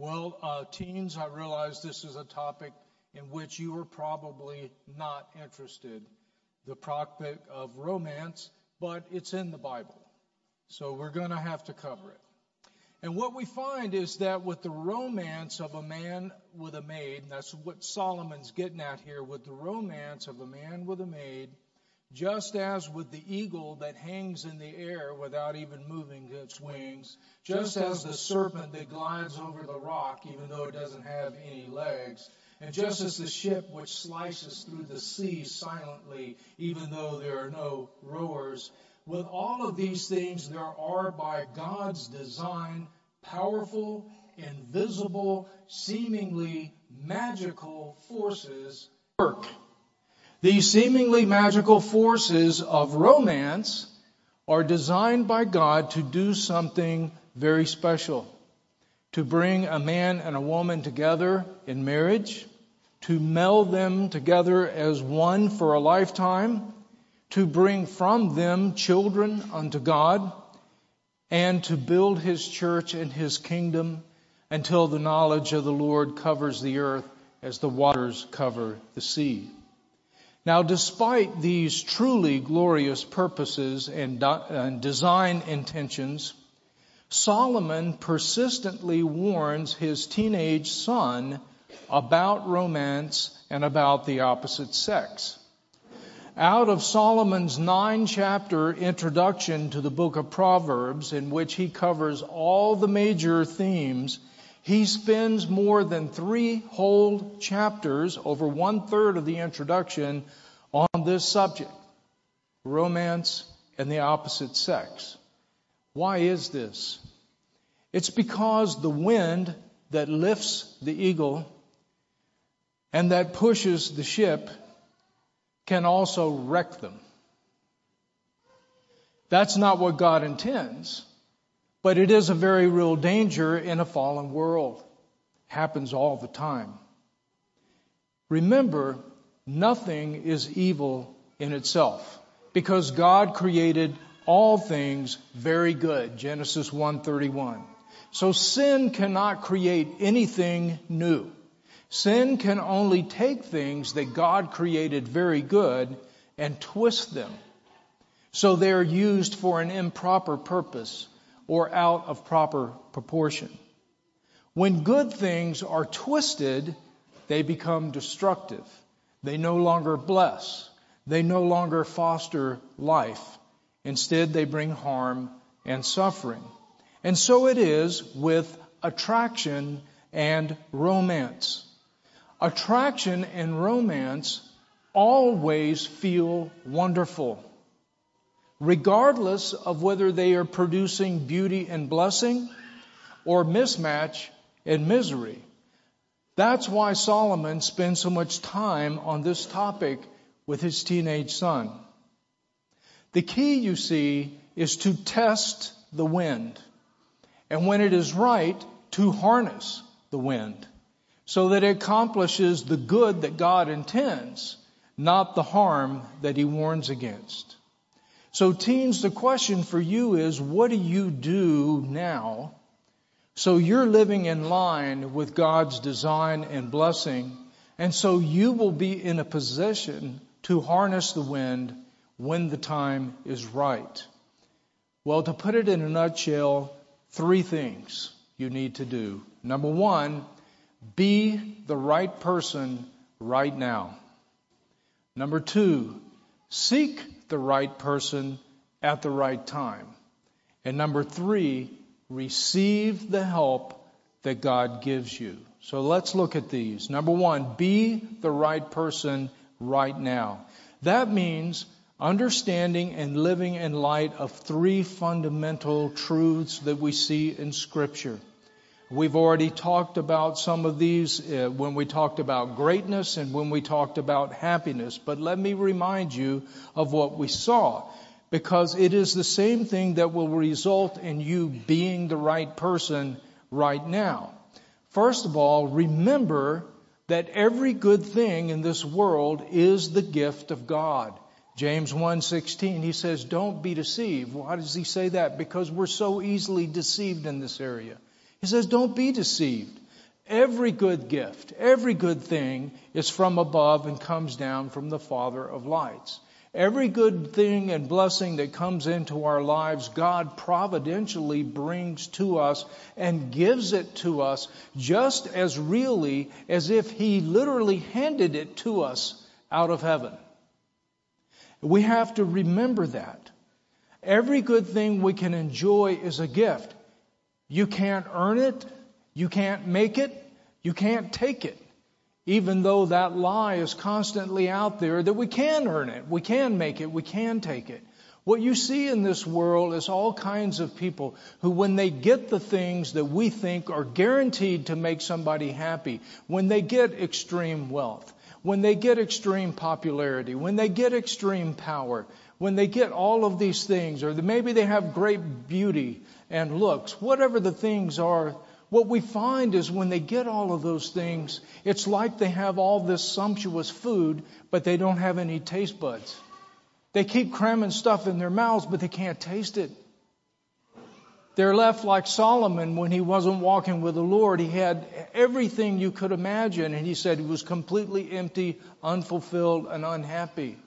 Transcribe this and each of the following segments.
Well, uh, teens, I realize this is a topic in which you are probably not interested. The topic of romance, but it's in the Bible. So we're going to have to cover it. And what we find is that with the romance of a man with a maid, that's what Solomon's getting at here, with the romance of a man with a maid, just as with the eagle that hangs in the air without even moving its wings, just as the serpent that glides over the rock even though it doesn't have any legs, and just as the ship which slices through the sea silently even though there are no rowers, with all of these things there are by God's design powerful, invisible, seemingly magical forces work. These seemingly magical forces of romance are designed by God to do something very special. To bring a man and a woman together in marriage, to meld them together as one for a lifetime, to bring from them children unto God, and to build his church and his kingdom until the knowledge of the Lord covers the earth as the waters cover the sea. Now, despite these truly glorious purposes and, design intentions, Solomon persistently warns his teenage son about romance and about the opposite sex. Out of Solomon's nine chapter introduction to the book of Proverbs, in which he covers all the major themes, he spends more than three whole chapters, over one third of the introduction, on this subject romance and the opposite sex. Why is this? It's because the wind that lifts the eagle and that pushes the ship can also wreck them. That's not what God intends. But it is a very real danger in a fallen world. Happens all the time. Remember, nothing is evil in itself because God created all things very good. Genesis 1:31. So sin cannot create anything new. Sin can only take things that God created very good and twist them so they're used for an improper purpose or out of proper proportion. When good things are twisted, they become destructive. They no longer bless. They no longer foster life. Instead, they bring harm and suffering. And so it is with attraction and romance. Attraction and romance always feel wonderful regardless of whether they are producing beauty and blessing or mismatch and misery. That's why Solomon spends so much time on this topic with his teenage son. The key, you see, is to test the wind. And when it is right, to harness the wind so that it accomplishes the good that God intends, not the harm that he warns against. So teens, the question for you is, what do you do now so you're living in line with God's design and blessing and so you will be in a position to harness the wind when the time is right? Well, to put it in a nutshell, three things you need to do. Number one, be the right person right now. Number two, seek the right person at the right time. And number three, receive the help that God gives you. So let's look at these. Number one, be the right person right now. That means understanding and living in light of three fundamental truths that we see in scripture. We've already talked about some of these uh, when we talked about greatness and when we talked about happiness. But let me remind you of what we saw because it is the same thing that will result in you being the right person right now. First of all, remember that every good thing in this world is the gift of God. James 1:16 he says don't be deceived. Why does he say that? Because we're so easily deceived in this area. He says, don't be deceived. Every good gift, every good thing is from above and comes down from the Father of lights. Every good thing and blessing that comes into our lives, God providentially brings to us and gives it to us just as really as if He literally handed it to us out of heaven. We have to remember that. Every good thing we can enjoy is a gift. You can't earn it. You can't make it. You can't take it. Even though that lie is constantly out there that we can earn it, we can make it, we can take it. What you see in this world is all kinds of people who, when they get the things that we think are guaranteed to make somebody happy, when they get extreme wealth, when they get extreme popularity, when they get extreme power, when they get all of these things, or maybe they have great beauty and looks, whatever the things are, what we find is when they get all of those things, it's like they have all this sumptuous food, but they don't have any taste buds. They keep cramming stuff in their mouths, but they can't taste it. They're left like Solomon when he wasn't walking with the Lord. He had everything you could imagine, and he said he was completely empty, unfulfilled, and unhappy.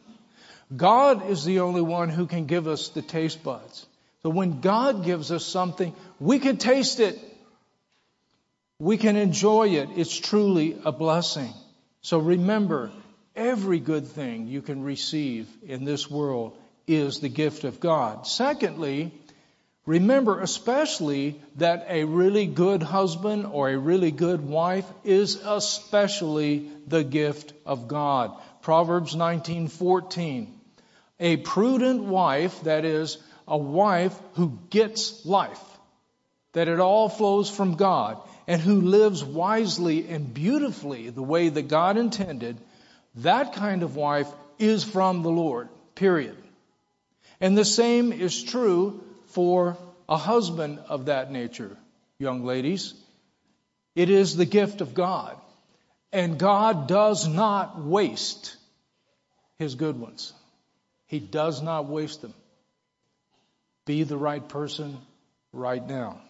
God is the only one who can give us the taste buds. So when God gives us something, we can taste it. We can enjoy it. It's truly a blessing. So remember, every good thing you can receive in this world is the gift of God. Secondly, remember especially that a really good husband or a really good wife is especially the gift of God. Proverbs 19:14 a prudent wife, that is, a wife who gets life, that it all flows from God, and who lives wisely and beautifully the way that God intended, that kind of wife is from the Lord, period. And the same is true for a husband of that nature, young ladies. It is the gift of God. And God does not waste his good ones. He does not waste them. Be the right person right now.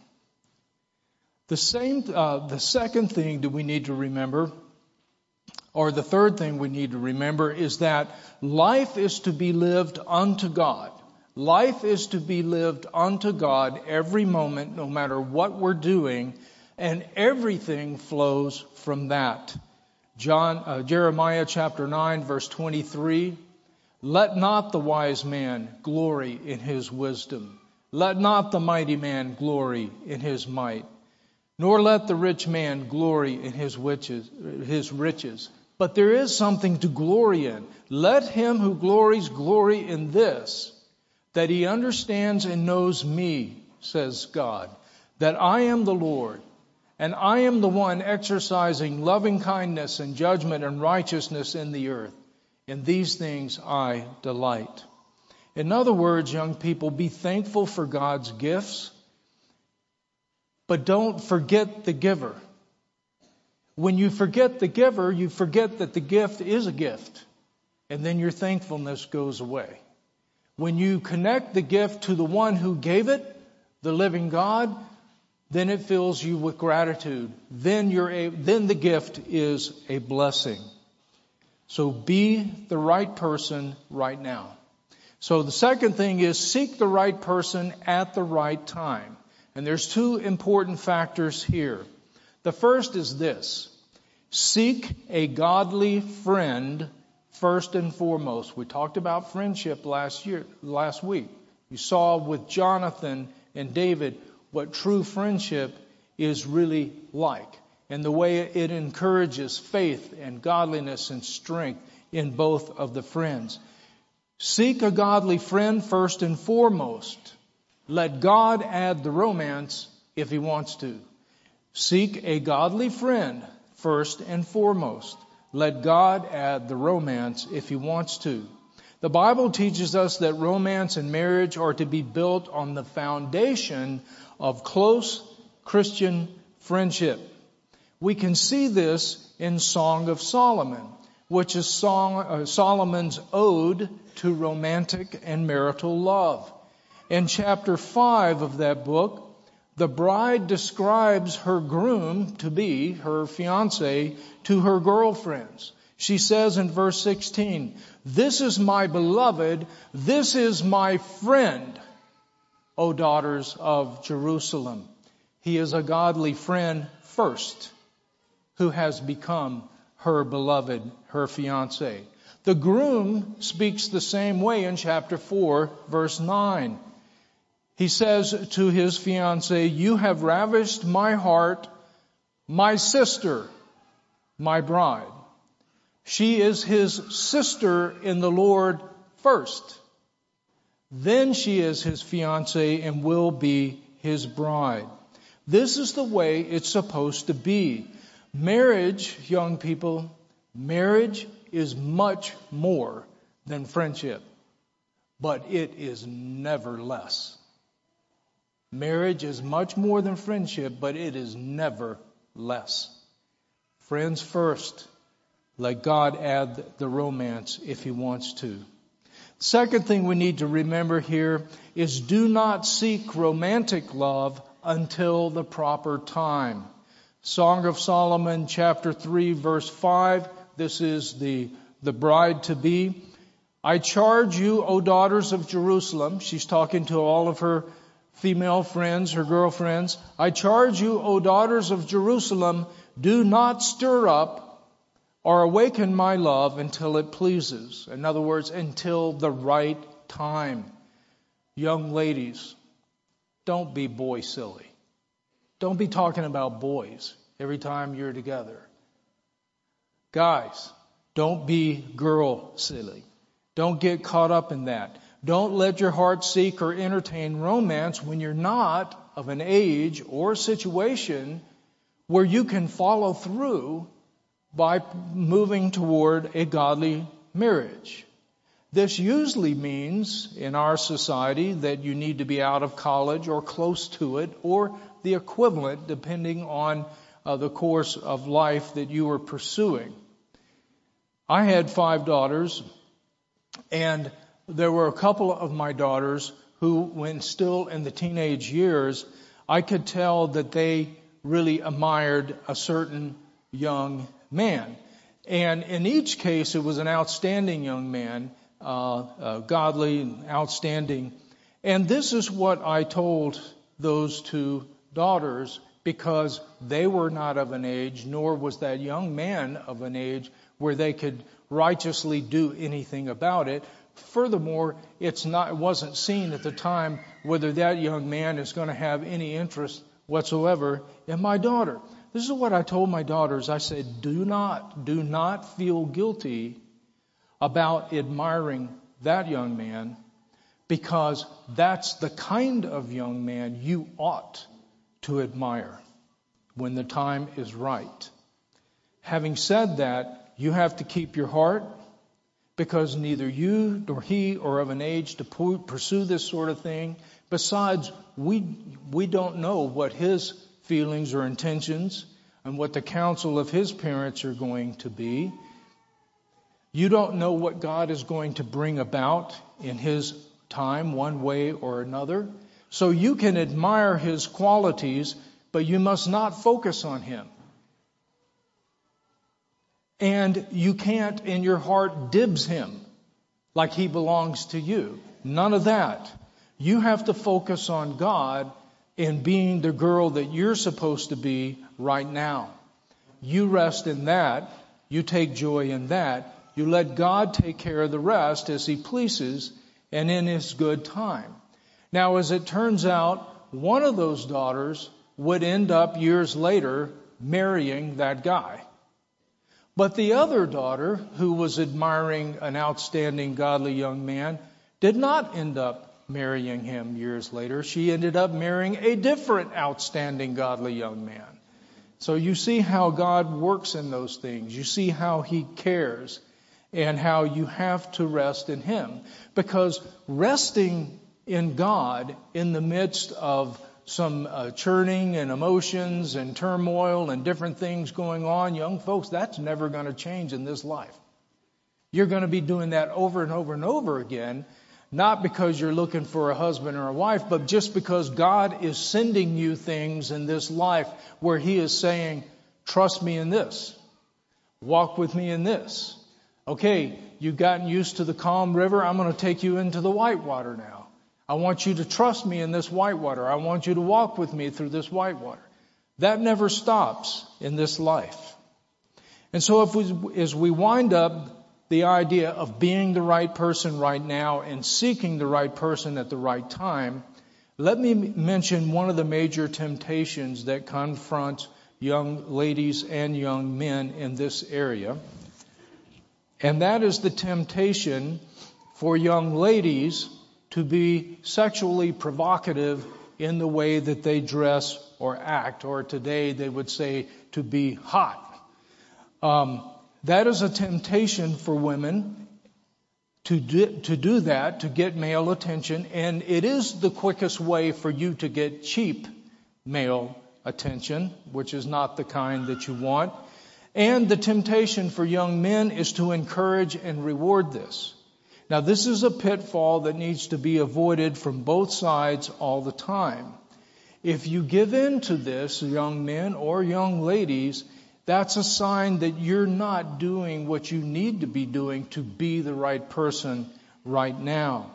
The same, uh, the second thing that we need to remember, or the third thing we need to remember, is that life is to be lived unto God. Life is to be lived unto God every moment, no matter what we're doing, and everything flows from that. John, uh, Jeremiah chapter 9 verse 23 let not the wise man glory in his wisdom. Let not the mighty man glory in his might. Nor let the rich man glory in his riches, his riches. But there is something to glory in. Let him who glories glory in this, that he understands and knows me, says God, that I am the Lord, and I am the one exercising loving kindness and judgment and righteousness in the earth. In these things I delight. In other words, young people, be thankful for God's gifts, but don't forget the giver. When you forget the giver, you forget that the gift is a gift, and then your thankfulness goes away. When you connect the gift to the one who gave it, the living God, then it fills you with gratitude. Then you're a, then the gift is a blessing. So be the right person right now. So the second thing is seek the right person at the right time. And there's two important factors here. The first is this. Seek a godly friend first and foremost. We talked about friendship last year, last week. You saw with Jonathan and David what true friendship is really like and the way it encourages faith and godliness and strength in both of the friends. Seek a godly friend first and foremost. Let God add the romance if he wants to. Seek a godly friend first and foremost. Let God add the romance if he wants to. The Bible teaches us that romance and marriage are to be built on the foundation of close Christian friendship. We can see this in Song of Solomon, which is Song, uh, Solomon's ode to romantic and marital love. In chapter 5 of that book, the bride describes her groom to be, her fiance, to her girlfriends. She says in verse 16, This is my beloved, this is my friend, O daughters of Jerusalem. He is a godly friend first, who has become her beloved, her fiance. The groom speaks the same way in chapter 4, verse 9. He says to his fiancee, you have ravished my heart, my sister, my bride. She is his sister in the Lord first. Then she is his fiancee and will be his bride. This is the way it's supposed to be. Marriage, young people, marriage is much more than friendship, but it is never less. Marriage is much more than friendship, but it is never less. Friends first. Let God add the romance if He wants to. Second thing we need to remember here is do not seek romantic love until the proper time. Song of Solomon chapter 3 verse 5. This is the, the bride to be. I charge you, O daughters of Jerusalem. She's talking to all of her female friends, her girlfriends, I charge you, O daughters of Jerusalem, do not stir up or awaken my love until it pleases. In other words, until the right time. Young ladies, don't be boy silly. Don't be talking about boys every time you're together. Guys, don't be girl silly. Don't get caught up in that. Don't let your heart seek or entertain romance when you're not of an age or situation where you can follow through by moving toward a godly marriage. This usually means in our society that you need to be out of college or close to it or the equivalent depending on uh, the course of life that you were pursuing. I had five daughters and there were a couple of my daughters who, when still in the teenage years, I could tell that they really admired a certain young man. And in each case, it was an outstanding young man, uh, uh, godly and outstanding. And this is what I told those two daughters because they were not of an age, nor was that young man of an age where they could righteously do anything about it. Furthermore, it's not, it wasn't seen at the time whether that young man is going to have any interest whatsoever in my daughter. This is what I told my daughters. I said, do not, do not feel guilty about admiring that young man because that's the kind of young man you ought to admire when the time is right. Having said that, you have to keep your heart because neither you nor he are of an age to pursue this sort of thing. Besides, we, we don't know what his feelings or intentions and what the counsel of his parents are going to be. You don't know what God is going to bring about in his time, one way or another. So you can admire his qualities, but you must not focus on him. And you can't in your heart dibs him like he belongs to you. None of that. You have to focus on God and being the girl that you're supposed to be right now. You rest in that. You take joy in that. You let God take care of the rest as He pleases and in His good time. Now, as it turns out, one of those daughters would end up years later marrying that guy. But the other daughter, who was admiring an outstanding godly young man, did not end up marrying him years later. She ended up marrying a different outstanding godly young man. So you see how God works in those things. You see how He cares and how you have to rest in Him. Because resting in God in the midst of some uh, churning and emotions and turmoil and different things going on, young folks, that's never going to change in this life. You're going to be doing that over and over and over again. not because you're looking for a husband or a wife, but just because God is sending you things in this life where He is saying, trust me in this. Walk with me in this. Okay, you've gotten used to the calm river. I'm going to take you into the whitewater now. I want you to trust me in this whitewater. I want you to walk with me through this whitewater. That never stops in this life. And so if we, as we wind up the idea of being the right person right now and seeking the right person at the right time, let me mention one of the major temptations that confront young ladies and young men in this area. And that is the temptation for young ladies to be sexually provocative in the way that they dress or act, or today they would say to be hot. Um, that is a temptation for women to do, to do that, to get male attention, and it is the quickest way for you to get cheap male attention, which is not the kind that you want. And the temptation for young men is to encourage and reward this. Now, this is a pitfall that needs to be avoided from both sides all the time. If you give in to this, young men or young ladies, that's a sign that you're not doing what you need to be doing to be the right person right now.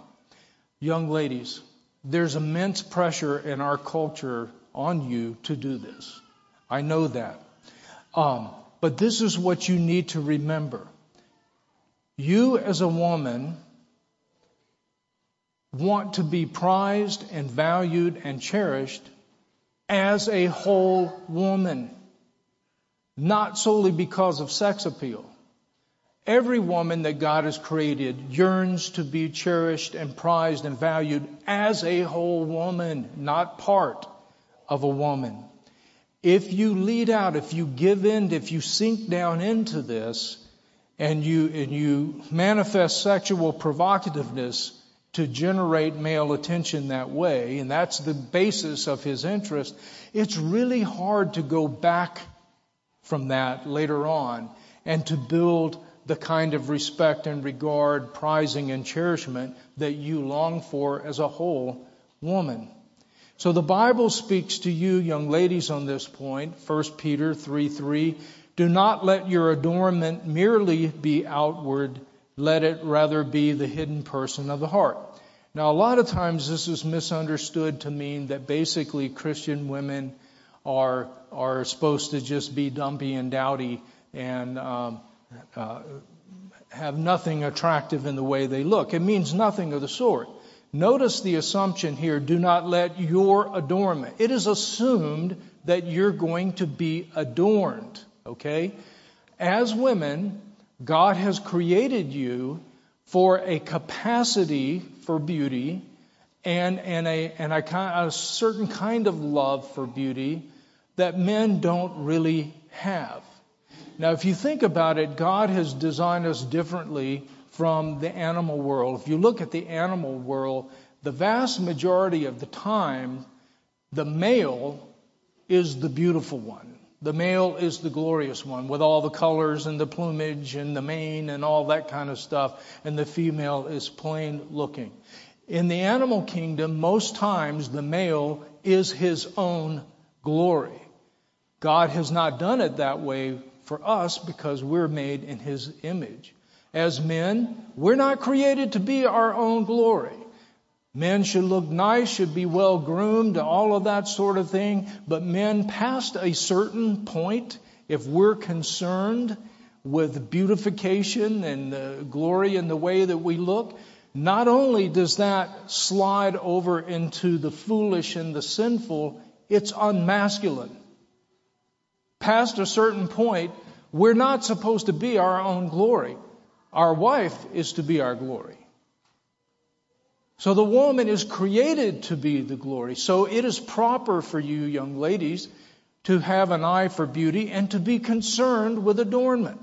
Young ladies, there's immense pressure in our culture on you to do this. I know that. Um, but this is what you need to remember. You as a woman want to be prized and valued and cherished as a whole woman not solely because of sex appeal. Every woman that God has created yearns to be cherished and prized and valued as a whole woman, not part of a woman. If you lead out, if you give in, if you sink down into this, and you, and you manifest sexual provocativeness to generate male attention that way, and that's the basis of his interest, it's really hard to go back from that later on and to build the kind of respect and regard, prizing and cherishment that you long for as a whole woman. So the Bible speaks to you, young ladies, on this point. 1 Peter 3 3. Do not let your adornment merely be outward, let it rather be the hidden person of the heart. Now, a lot of times this is misunderstood to mean that basically Christian women are are supposed to just be dumpy and dowdy and um, uh, have nothing attractive in the way they look. It means nothing of the sort. Notice the assumption here do not let your adornment. It is assumed that you're going to be adorned, okay? As women, God has created you for a capacity for beauty and, and, a, and a, a certain kind of love for beauty that men don't really have. Now, if you think about it, God has designed us differently from the animal world. If you look at the animal world, the vast majority of the time, the male is the beautiful one. The male is the glorious one with all the colors and the plumage and the mane and all that kind of stuff, and the female is plain looking. In the animal kingdom, most times the male is his own glory. God has not done it that way for us because we're made in His image. As men, we're not created to be our own glory. Men should look nice, should be well groomed, all of that sort of thing. But men, past a certain point, if we're concerned with beautification and the glory in the way that we look, not only does that slide over into the foolish and the sinful, it's unmasculine past a certain point, we're not supposed to be our own glory. Our wife is to be our glory. So the woman is created to be the glory. So it is proper for you, young ladies, to have an eye for beauty and to be concerned with adornment.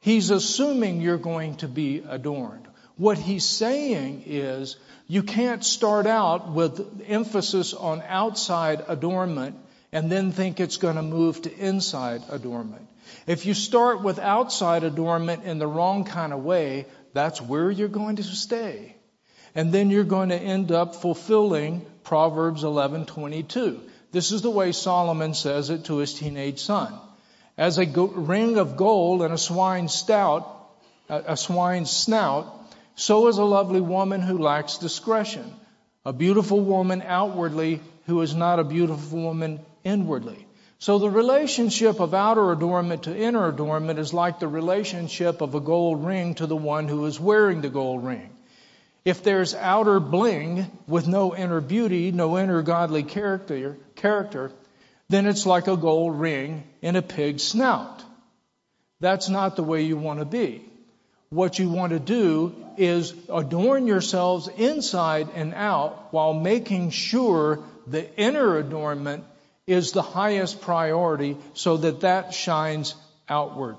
He's assuming you're going to be adorned. What he's saying is you can't start out with emphasis on outside adornment and then think it's going to move to inside adornment. If you start with outside adornment in the wrong kind of way, that's where you're going to stay. And then you're going to end up fulfilling Proverbs 11:22. This is the way Solomon says it to his teenage son. As a go- ring of gold and a stout, a swine's snout, so is a lovely woman who lacks discretion. A beautiful woman outwardly who is not a beautiful woman inwardly. So the relationship of outer adornment to inner adornment is like the relationship of a gold ring to the one who is wearing the gold ring. If there's outer bling with no inner beauty, no inner godly character, character, then it's like a gold ring in a pig's snout. That's not the way you want to be. What you want to do is adorn yourselves inside and out while making sure the inner adornment is the highest priority so that that shines outward.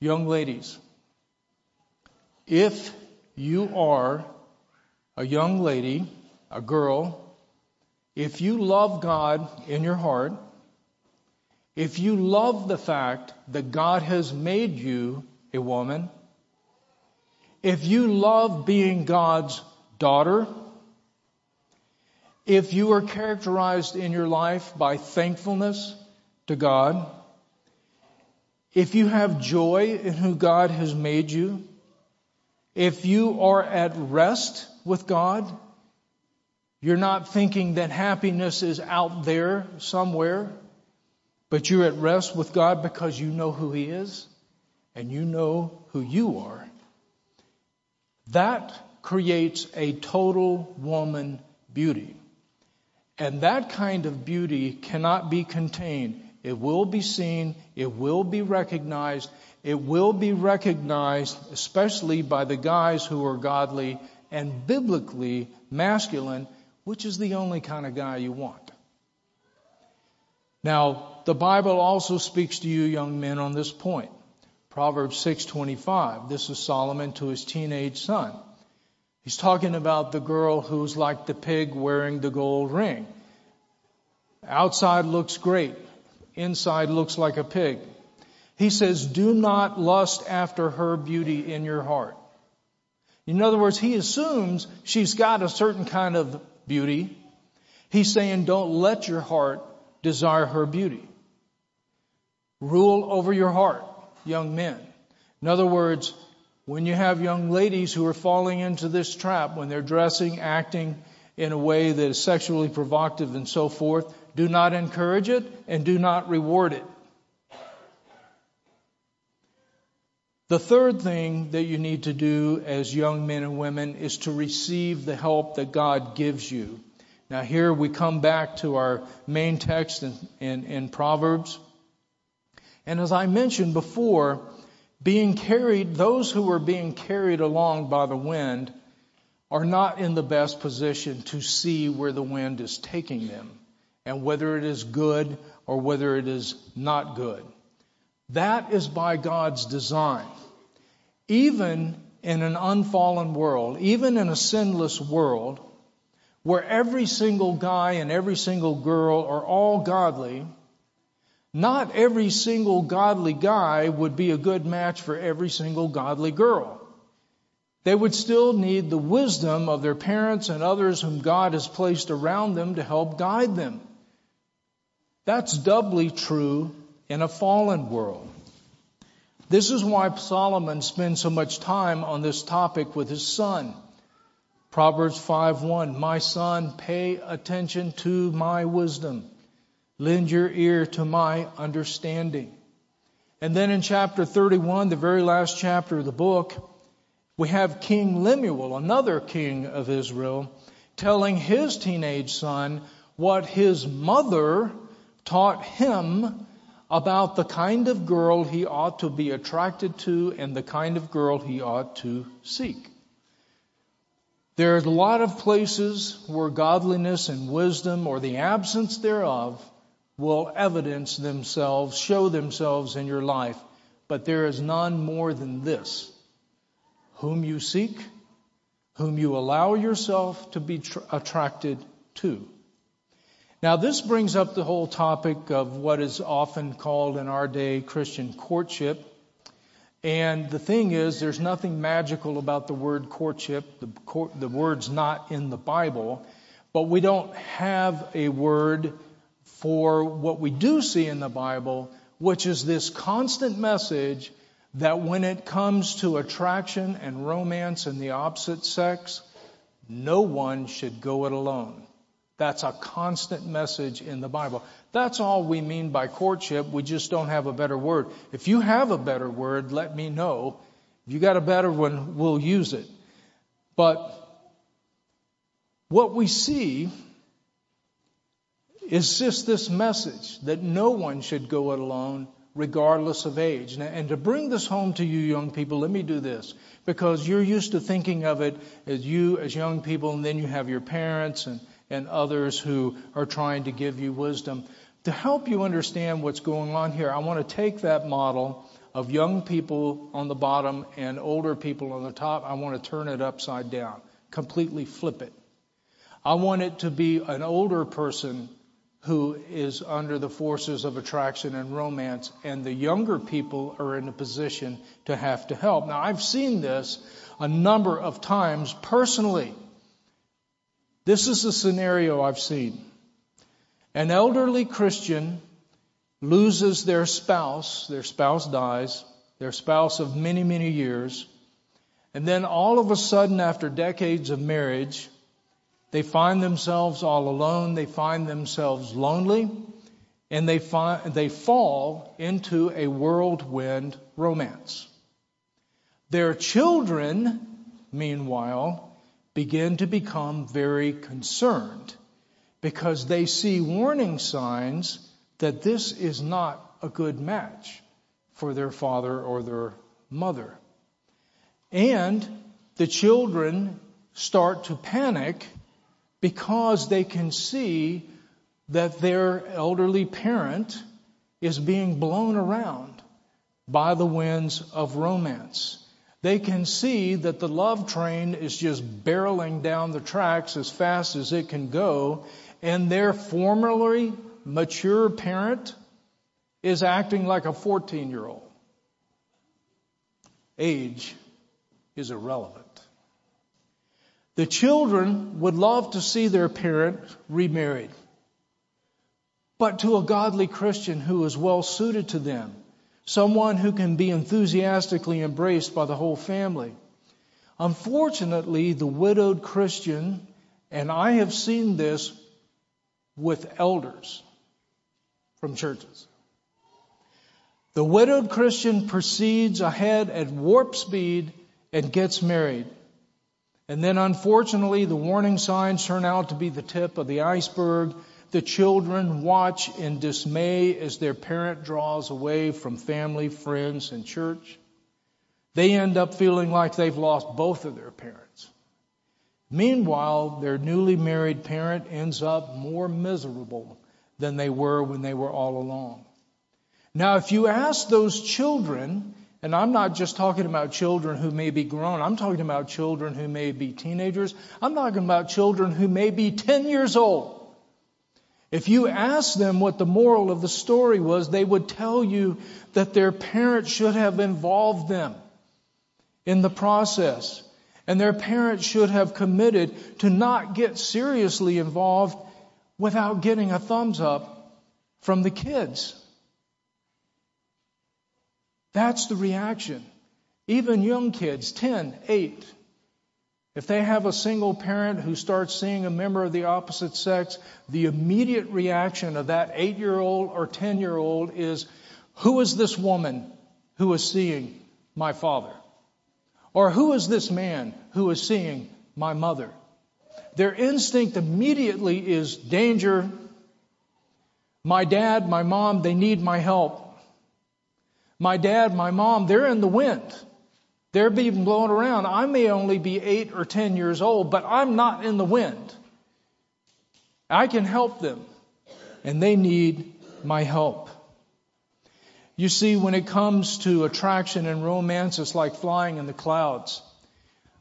Young ladies, if you are a young lady, a girl, if you love God in your heart, if you love the fact that God has made you a woman, if you love being God's daughter, if you are characterized in your life by thankfulness to God, if you have joy in who God has made you, if you are at rest with God, you're not thinking that happiness is out there somewhere, but you're at rest with God because you know who He is and you know who you are. That creates a total woman beauty. And that kind of beauty cannot be contained. It will be seen, it will be recognized, it will be recognized especially by the guys who are godly and biblically masculine, which is the only kind of guy you want. Now, the Bible also speaks to you young men on this point. Proverbs 6:25. This is Solomon to his teenage son. He's talking about the girl who's like the pig wearing the gold ring. Outside looks great. Inside looks like a pig. He says, do not lust after her beauty in your heart. In other words, he assumes she's got a certain kind of beauty. He's saying, don't let your heart desire her beauty. Rule over your heart, young men. In other words, when you have young ladies who are falling into this trap, when they're dressing, acting in a way that is sexually provocative and so forth, do not encourage it and do not reward it. The third thing that you need to do as young men and women is to receive the help that God gives you. Now here we come back to our main text in, in, in Proverbs. And as I mentioned before, being carried, those who are being carried along by the wind are not in the best position to see where the wind is taking them and whether it is good or whether it is not good. That is by God's design. Even in an unfallen world, even in a sinless world, where every single guy and every single girl are all godly, not every single godly guy would be a good match for every single godly girl. They would still need the wisdom of their parents and others whom God has placed around them to help guide them. That's doubly true in a fallen world. This is why Solomon spends so much time on this topic with his son. Proverbs 5:1 My son pay attention to my wisdom Lend your ear to my understanding. And then in chapter 31, the very last chapter of the book, we have King Lemuel, another king of Israel, telling his teenage son what his mother taught him about the kind of girl he ought to be attracted to and the kind of girl he ought to seek. There are a lot of places where godliness and wisdom or the absence thereof will evidence themselves, show themselves in your life. But there is none more than this. Whom you seek, whom you allow yourself to be tr- attracted to. Now this brings up the whole topic of what is often called in our day Christian courtship. And the thing is, there's nothing magical about the word courtship. The, the word's not in the Bible, but we don't have a word for what we do see in the Bible, which is this constant message that when it comes to attraction and romance in the opposite sex, no one should go it alone. That's a constant message in the Bible. That's all we mean by courtship. We just don't have a better word. If you have a better word, let me know. If you got a better one, we'll use it. But what we see is just this message that no one should go it alone regardless of age. And to bring this home to you young people, let me do this. Because you're used to thinking of it as you as young people and then you have your parents and and others who are trying to give you wisdom. To help you understand what's going on here, I want to take that model of young people on the bottom and older people on the top. I want to turn it upside down, completely flip it. I want it to be an older person who is under the forces of attraction and romance, and the younger people are in a position to have to help. Now, I've seen this a number of times personally. This is a scenario I've seen. An elderly Christian loses their spouse, their spouse dies, their spouse of many, many years, and then all of a sudden, after decades of marriage, they find themselves all alone, they find themselves lonely, and they, find, they fall into a whirlwind romance. Their children, meanwhile, begin to become very concerned because they see warning signs that this is not a good match for their father or their mother. And the children start to panic because they can see that their elderly parent is being blown around by the winds of romance they can see that the love train is just barreling down the tracks as fast as it can go, and their formerly mature parent is acting like a 14 year old. Age is irrelevant. The children would love to see their parent remarried, but to a godly Christian who is well suited to them someone who can be enthusiastically embraced by the whole family. Unfortunately, the widowed Christian, and I have seen this with elders from churches. The widowed Christian proceeds ahead at warp speed and gets married. And then unfortunately, the warning signs turn out to be the tip of the iceberg the children watch in dismay as their parent draws away from family, friends, and church. They end up feeling like they've lost both of their parents. Meanwhile, their newly married parent ends up more miserable than they were when they were all alone. Now, if you ask those children, and I'm not just talking about children who may be grown, I'm talking about children who may be teenagers, I'm talking about children who may be 10 years old. If you ask them what the moral of the story was, they would tell you that their parents should have involved them in the process. And their parents should have committed to not get seriously involved without getting a thumbs up from the kids. That's the reaction. Even young kids, 10, 8, if they have a single parent who starts seeing a member of the opposite sex, the immediate reaction of that eight year old or 10 year old is, who is this woman who is seeing my father? Or who is this man who is seeing my mother? Their instinct immediately is danger. My dad, my mom, they need my help. My dad, my mom, they're in the wind. They're being blown around. I may only be eight or ten years old, but I'm not in the wind. I can help them, and they need my help. You see, when it comes to attraction and romance, it's like flying in the clouds.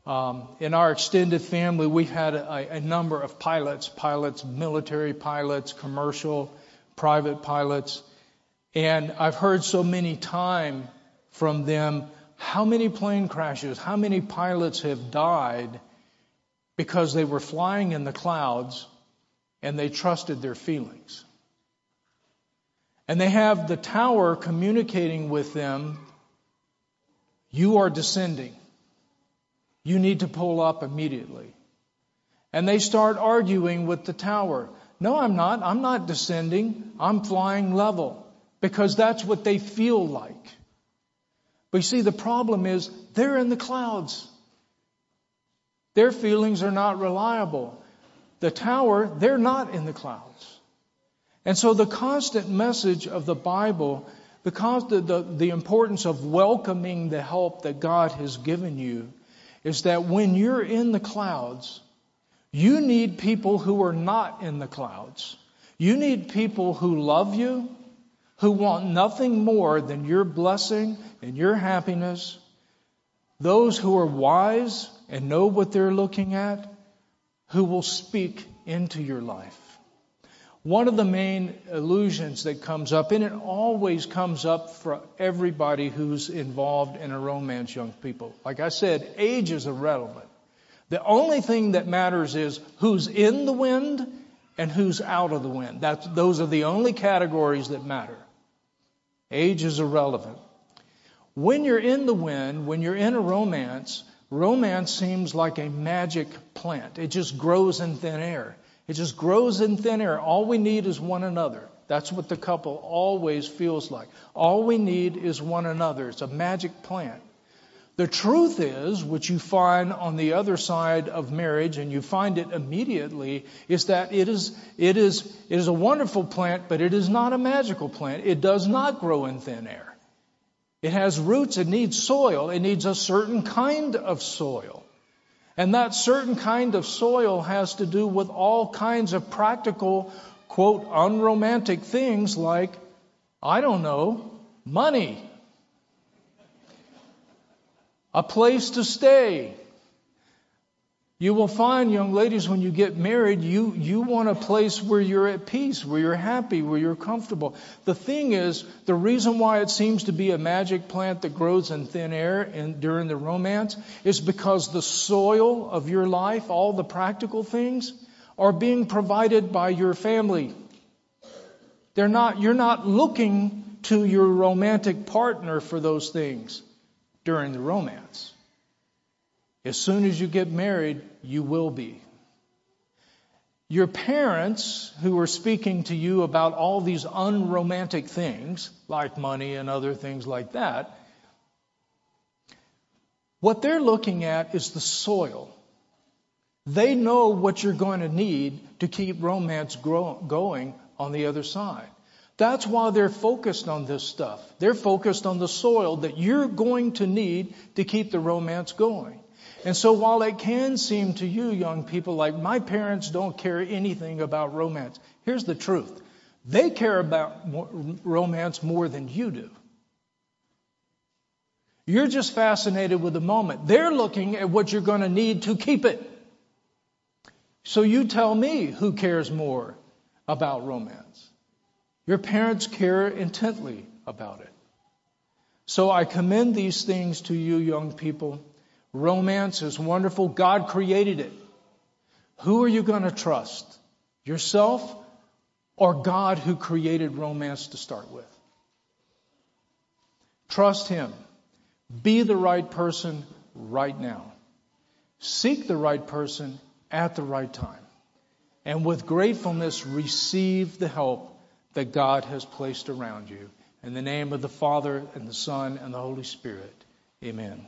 Um, in our extended family, we've had a, a number of pilots, pilots, military pilots, commercial, private pilots, and I've heard so many times from them how many plane crashes, how many pilots have died because they were flying in the clouds and they trusted their feelings. And they have the tower communicating with them, you are descending. You need to pull up immediately. And they start arguing with the tower. No, I'm not. I'm not descending. I'm flying level because that's what they feel like. But you see, the problem is they're in the clouds. Their feelings are not reliable. The tower, they're not in the clouds. And so the constant message of the Bible, the, the, the, the importance of welcoming the help that God has given you, is that when you're in the clouds, you need people who are not in the clouds. You need people who love you, who want nothing more than your blessing and your happiness. Those who are wise and know what they're looking at, who will speak into your life. One of the main illusions that comes up, and it always comes up for everybody who's involved in a romance, young people. Like I said, age is irrelevant. The only thing that matters is who's in the wind and who's out of the wind. That's, those are the only categories that matter. Age is irrelevant. When you're in the wind, when you're in a romance, romance seems like a magic plant. It just grows in thin air. It just grows in thin air. All we need is one another. That's what the couple always feels like. All we need is one another. It's a magic plant. The truth is, which you find on the other side of marriage, and you find it immediately, is that it is, it is, it is a wonderful plant, but it is not a magical plant. It does not grow in thin air. It has roots, it needs soil, it needs a certain kind of soil. And that certain kind of soil has to do with all kinds of practical, quote, unromantic things like, I don't know, money, a place to stay, you will find, young ladies, when you get married, you, you want a place where you're at peace, where you're happy, where you're comfortable. The thing is, the reason why it seems to be a magic plant that grows in thin air during the romance is because the soil of your life, all the practical things, are being provided by your family. They're not, you're not looking to your romantic partner for those things during the romance. As soon as you get married, you will be. Your parents, who are speaking to you about all these unromantic things, like money and other things like that, what they're looking at is the soil. They know what you're going to need to keep romance grow, going on the other side. That's why they're focused on this stuff. They're focused on the soil that you're going to need to keep the romance going. And so while it can seem to you, young people, like my parents don't care anything about romance, here's the truth. They care about romance more than you do. You're just fascinated with the moment. They're looking at what you're going to need to keep it. So you tell me who cares more about romance. Your parents care intently about it. So I commend these things to you, young people. Romance is wonderful. God created it. Who are you going to trust? Yourself or God who created romance to start with? Trust Him. Be the right person right now. Seek the right person at the right time. And with gratefulness, receive the help that God has placed around you. In the name of the Father, and the Son, and the Holy Spirit. Amen.